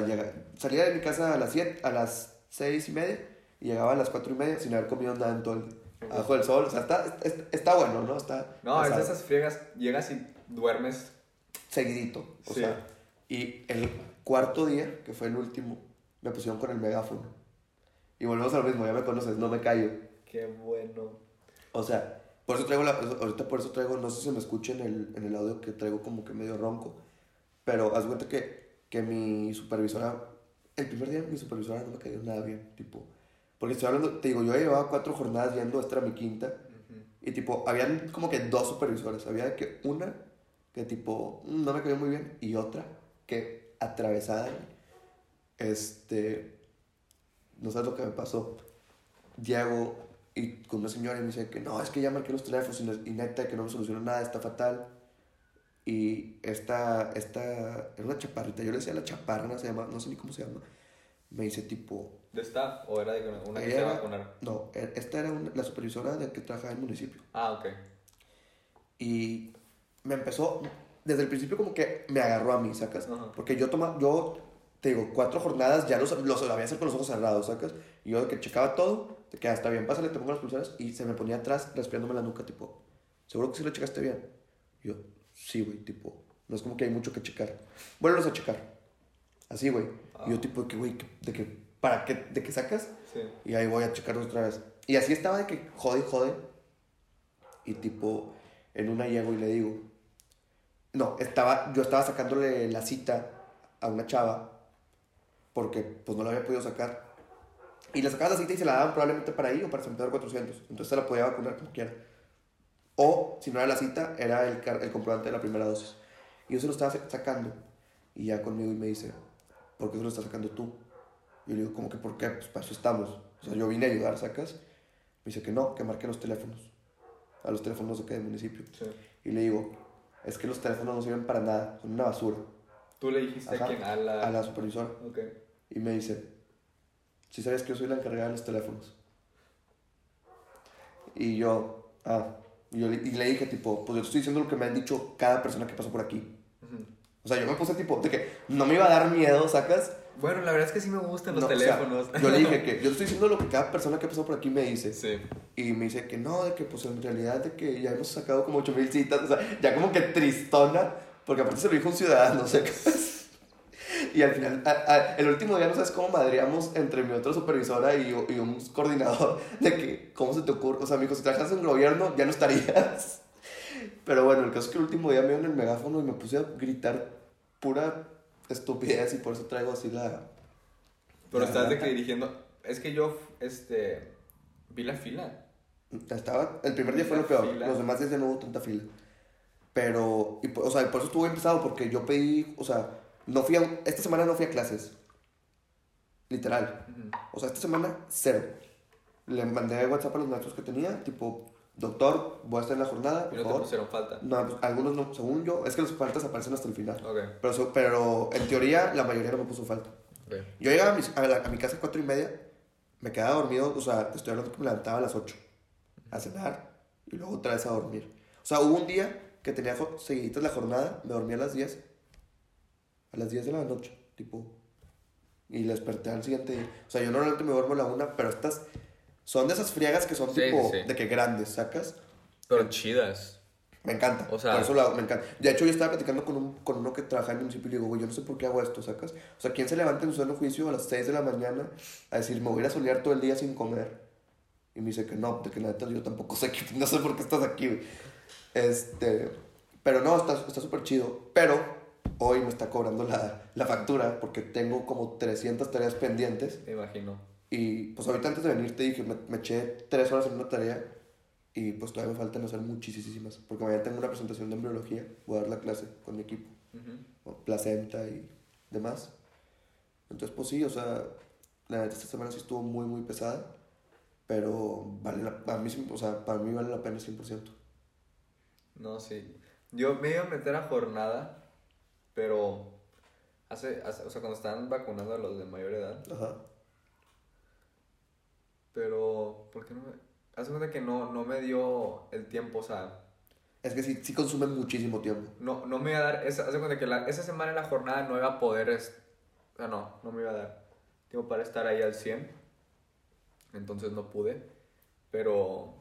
salía de mi casa a las 7, a las 6 y media y llegaba a las 4 y media sin haber comido nada en todo el. Abajo del sol. O sea, está, está, está bueno, ¿no? Está. No, es de esas friegas, llegas y duermes. Seguidito. O Sí. sea. Y el cuarto día, que fue el último, me pusieron con el megáfono. Y volvemos a lo mismo, ya me conoces, no me callo. Qué bueno. O sea, por eso traigo la, ahorita por eso traigo, no sé si me escuchen el, en el audio que traigo como que medio ronco, pero haz cuenta que, que mi supervisora, el primer día mi supervisora no me cayó nada bien, tipo, Porque estoy hablando, te digo, yo llevaba cuatro jornadas yendo, esta era mi quinta. Y tipo, habían como que dos supervisoras. Había que una que tipo, mm, no me cayó muy bien. Y otra que atravesada. Este, no sabes lo que me pasó. Diego y con una señora y me dice que no, es que ya marqué los teléfonos y, no- y neta que no me solucionó nada, está fatal. Y esta, esta, era una chaparrita, yo le decía la chaparra, no, se llama, no sé ni cómo se llama. Me dice tipo, ¿De staff o era de una que se a vacunar? no, e- esta era una- la supervisora de que trabajaba en el municipio. Ah, ok. Y me empezó, desde el principio como que me agarró a mí, ¿sacas? Porque yo toma, yo, te digo, cuatro jornadas ya los, los sabía hacer con los ojos cerrados, ¿sacas? Y yo de que checaba todo, de que "Ah, está bien, pásale, te pongo las pulseras, y se me ponía atrás respirándome la nuca, tipo, ¿seguro que sí lo checaste bien? Y yo, sí, güey, tipo, no es como que hay mucho que checar. Vuelves a checar. Así, güey. Y yo Ah. tipo, de que, güey, ¿de que, ¿para qué, de qué sacas? Sí. Y ahí voy a checarlo otra vez. Y así estaba de que jode y jode. Y tipo, en una llego y le digo. No, estaba, yo estaba sacándole la cita a una chava. Porque pues no la había podido sacar. Y le sacaba la cita y se la daban probablemente para ahí o para San Pedro 400. Entonces se la podía vacunar como quiera. O, si no era la cita, era el, el comprobante de la primera dosis. Y yo se lo estaba sa- sacando. Y ya conmigo y me dice, ¿por qué se lo estás sacando tú? Y yo le digo, ¿cómo que por qué? Pues para eso estamos. O sea, yo vine a ayudar, ¿sacas? Me dice que no, que marque los teléfonos. A los teléfonos de acá del municipio. Sí. Y le digo, es que los teléfonos no sirven para nada, son una basura. Tú le dijiste Ajá, a quién? A la... A la supervisora. Ok. Y me dice, si sabes que yo soy la encargada de los teléfonos. Y yo, ah, y, yo y le dije tipo, pues yo te estoy diciendo lo que me han dicho cada persona que pasó por aquí. O sea, yo me puse tipo, de que no me iba a dar miedo, ¿sacas? Bueno, la verdad es que sí me gustan los No, o sea, teléfonos. yo le dije que yo te estoy diciendo lo que cada persona que pasó por aquí me dice. Sí. Y me dice que no, de que pues en realidad de que ya hemos sacado como 8000 citas, o sea, ya como que tristona, porque aparte se lo dijo un ciudadano, sea, y al final, a- a- el último día no sabes cómo madreamos entre mi otra supervisora y, y un coordinador de que, ¿cómo se te ocurre? O sea, dijo, si trabajas en gobierno ya no estarías. Pero bueno, el caso es que el último día me dio en el megáfono y me puse a gritar pura estupidez y por eso traigo así la... Pero la estás de que dirigiendo... Es que yo, este... Vi la fila. Estaba, el primer día fue lo peor, Fila. los demás días ya no hubo tanta fila. Pero, y, o sea, por eso estuvo bien pesado, porque yo pedí, o sea, no fui a, esta semana no fui a clases. Literal. O sea, esta semana, cero. Le mandé WhatsApp a los maestros que tenía, tipo, doctor, voy a estar en la jornada, Y por no te pusieron falta. No, pues, algunos no, según yo, es que los faltas aparecen hasta el final. Ok. Pero, pero en teoría, la mayoría no me puso falta. Yo llegaba a mi, a la- a mi casa a cuatro y media, me quedaba dormido, o sea, te estoy hablando que me levantaba a las 8 a cenar y luego otra vez a dormir. O sea, hubo un día que tenía seguiditas la jornada, me dormí a las 10, a las 10 de la noche, tipo, y desperté al siguiente día. O sea, yo normalmente me duermo a la una, pero estas son de esas friegas que son Sí, tipo, sí, sí. de que grandes, ¿sacas? Pero chidas. Me encanta. O sea- por eso hago, me encanta. De hecho, yo estaba platicando con, un, con uno que trabaja en el municipio y le digo, güey, yo no sé por qué hago esto, ¿sacas? O sea, ¿quién se levanta en su sano juicio a las 6 de la mañana a decir, me voy a solear todo el día sin comer? Y me dice que no, de que la neta yo tampoco sé, que, no sé por qué estás aquí, güey. Este, pero no, está está súper chido. Pero hoy me está cobrando la, la factura porque tengo como 300 tareas pendientes. Me imagino. Y pues ahorita antes de venir te dije, me, me eché 3 horas en una tarea y pues todavía me faltan hacer muchísimas. Porque mañana tengo una presentación de embriología, voy a dar la clase con mi equipo, placenta y demás. Entonces pues sí, o sea, la neta esta semana sí estuvo muy muy pesada, pero vale la, a mí, o sea, para mí vale la pena 100%. No, sí. Yo me iba a meter a jornada, pero hace, hace- o sea, cuando estaban vacunando a los de mayor edad, Ajá. pero ¿por qué no me Hace cuenta que no no me dio el tiempo, o sea, Es que sí, sí consume muchísimo tiempo. no no me iba a dar esa hace cuenta que la, esa semana en la jornada no iba a poder es- o sea, no, no me iba a dar tiempo para estar ahí al 100. Entonces no pude, pero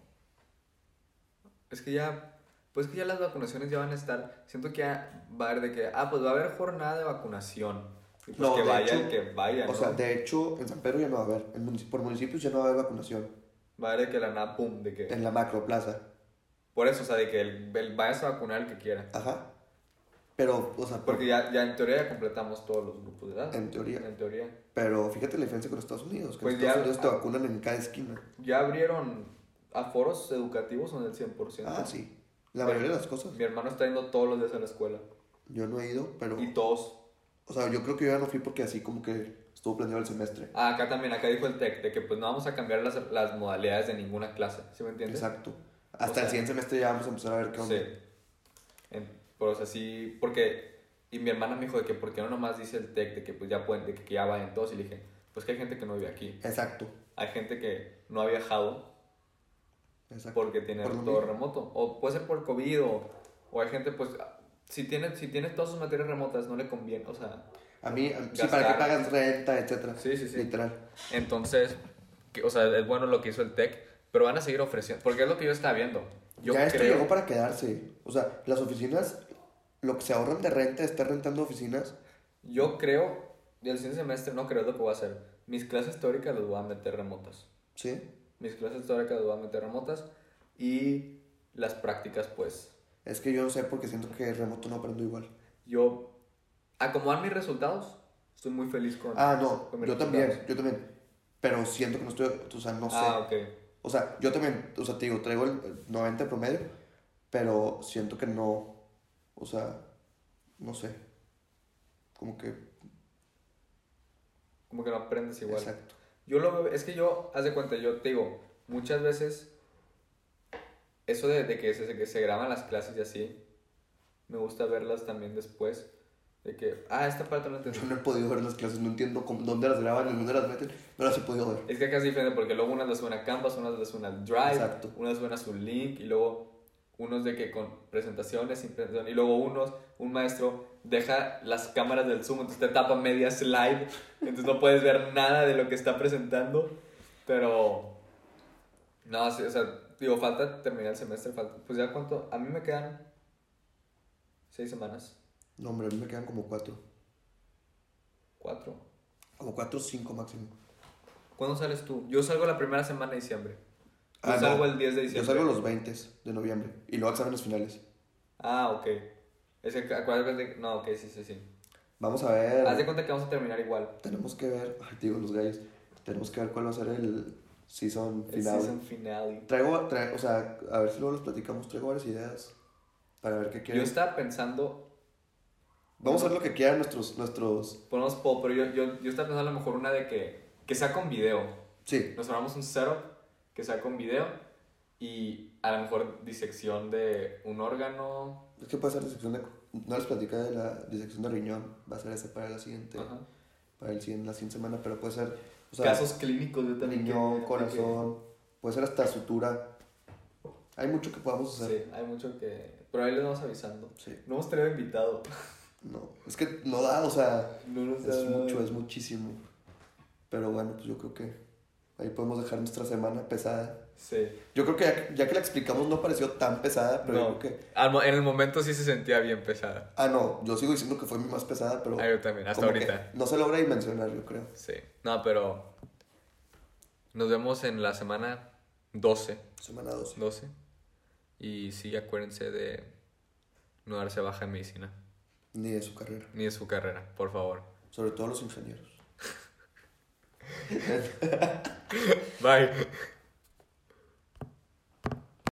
es que ya pues que ya las vacunaciones ya van a estar, siento que va a haber de que ah, pues va a haber jornada de vacunación. Y pues No, que de vaya hecho- el que vaya, O ¿no? sea, de hecho, en San Pedro ya no va a haber, en por municipios ya no va a haber vacunación. Va a haber de que la nada, pum, de que... En la macro plaza. Por eso, o sea, de que el, el vayas a vacunar el que quiera. Ajá. Pero, o sea, Porque ya, ya en teoría ya completamos todos los grupos de edad. en teoría. En teoría. Pero fíjate la diferencia con Estados Unidos. Que Pues en ya- Estados Unidos te vacunan en cada esquina. Ya abrieron aforos educativos son del 100%. Ah, sí. La mayoría de las cosas. Mi hermano está yendo todos los días a la escuela. Yo no he ido, pero. Y todos. O sea, yo creo que yo ya no fui porque así como que estuvo planeado el semestre. Ah, acá también, acá dijo el TEC, de que pues no vamos a cambiar las, las modalidades de ninguna clase. ¿Sí me entiendes? Exacto. Hasta O sea- el siguiente semestre ya vamos a empezar a ver qué onda. Sí. En- pero o sea, sí, porque... Y mi hermana me dijo de que por qué no nomás dice el TEC de que pues ya pueden, de que ya vayan todos. Y le dije, pues que hay gente que no vive aquí. Exacto. Hay gente que no ha viajado Exacto. porque tiene Por todo mismo. remoto. O puede ser por COVID o, o hay gente pues... Si tiene, si tiene todas sus materias remotas no le conviene, o sea... A mí, a- sí, Gastar. para que pagas renta, etcétera. Sí, sí, sí. Literal. Entonces, que- o sea, es bueno lo que hizo el TEC, pero van a seguir ofreciendo, porque es lo que yo estaba viendo. Yo ya esto creo, llegó para quedarse. O sea, las oficinas, lo que se ahorran de renta, estar rentando oficinas. yo creo, y el siguiente semestre no creo lo que voy a hacer. Mis clases teóricas las voy a meter remotas. Sí. Mis clases teóricas meter remotas y las prácticas, pues, Es que yo no sé porque siento que remoto no aprendo igual. yo, acomodar mis resultados, estoy muy feliz con... Ah, no, con mis yo también, yo también. Pero siento que no estoy, o sea, no sé. Ah, ok. O sea, yo también, o sea, te digo, traigo el 90 promedio, pero siento que no, o sea, no sé. Como que, Como que no aprendes igual. exacto. Yo lo veo, es que yo, haz de cuenta, yo te digo, muchas veces eso de, de que, se, que se graban las clases y así, me gusta verlas también después. De que, ah, esta parte no entendí. Yo no he podido ver las clases, no entiendo cómo- dónde las graban, en dónde las meten, no las he podido ver. Es que acá es diferente porque luego unas las suben a Canvas, unas las suben al Drive, Exacto. unas suben a su link y luego unos de que con presentaciones, sin presentación, y luego unos, un maestro deja las cámaras del Zoom, entonces te tapa media slide, entonces no puedes ver nada de lo que está presentando, pero no, sí, o sea, digo, falta terminar el semestre, falta, pues ya cuánto, a mí me quedan seis semanas, No, hombre, a mí me quedan como cuatro. cuatro. Como cuatro o cinco máximo. ¿Cuándo sales tú? Yo salgo la primera semana de diciembre. Yo Ah, no. salgo el 10 de Yo diciembre. salgo los 20 de noviembre y luego exámenes finales. Ah, ok. Es que, acuérdate No, ok, sí, sí, sí. Vamos a ver. Haz de cuenta que vamos a terminar igual. Tenemos que ver, ay, digo, los gallos. Tenemos que ver cuál va a ser el season El final. season finale. Traigo, tra- o sea, a ver si luego los platicamos. Traigo varias ideas para ver qué Yo quieren. estaba pensando. Vamos a ver lo que quieran nuestros, nuestros. Ponemos poll, pero yo, yo, yo estaba pensando a lo mejor una de que. Que sea con video. Sí, Nos armamos un setup que sea con video. Y a lo mejor disección de un órgano. es que puede ser disección de. No les platicé de la disección de riñón. Va a ser esa para la siguiente. Ajá. Para el la siguiente semana, pero puede ser. O sea, Casos clínicos yo también. riñón, que- de corazón. Puede ser hasta sutura. Hay mucho que podamos que- hacer. Sí, hay mucho que. Pero ahí les vamos avisando. Sí. No hemos tenido invitado. No, es que no da, o sea. No nos Es da- mucho, es muchísimo. Pero bueno, pues yo creo que ahí podemos dejar nuestra semana pesada. Sí. Yo creo que ya, ya que la explicamos no pareció tan pesada, pero yo creo que... En el momento sí se sentía bien pesada. Ah, no, yo sigo diciendo que fue mi más pesada, pero... Ah, yo también, hasta ahorita. No se logra dimensionar, yo creo. Sí. No, pero. Nos vemos en la semana 12. Semana 12. 12. Y sí, acuérdense de no darse baja en medicina. Ni de su carrera. Ni de su carrera, por favor. Sobre todo los ingenieros. Bye.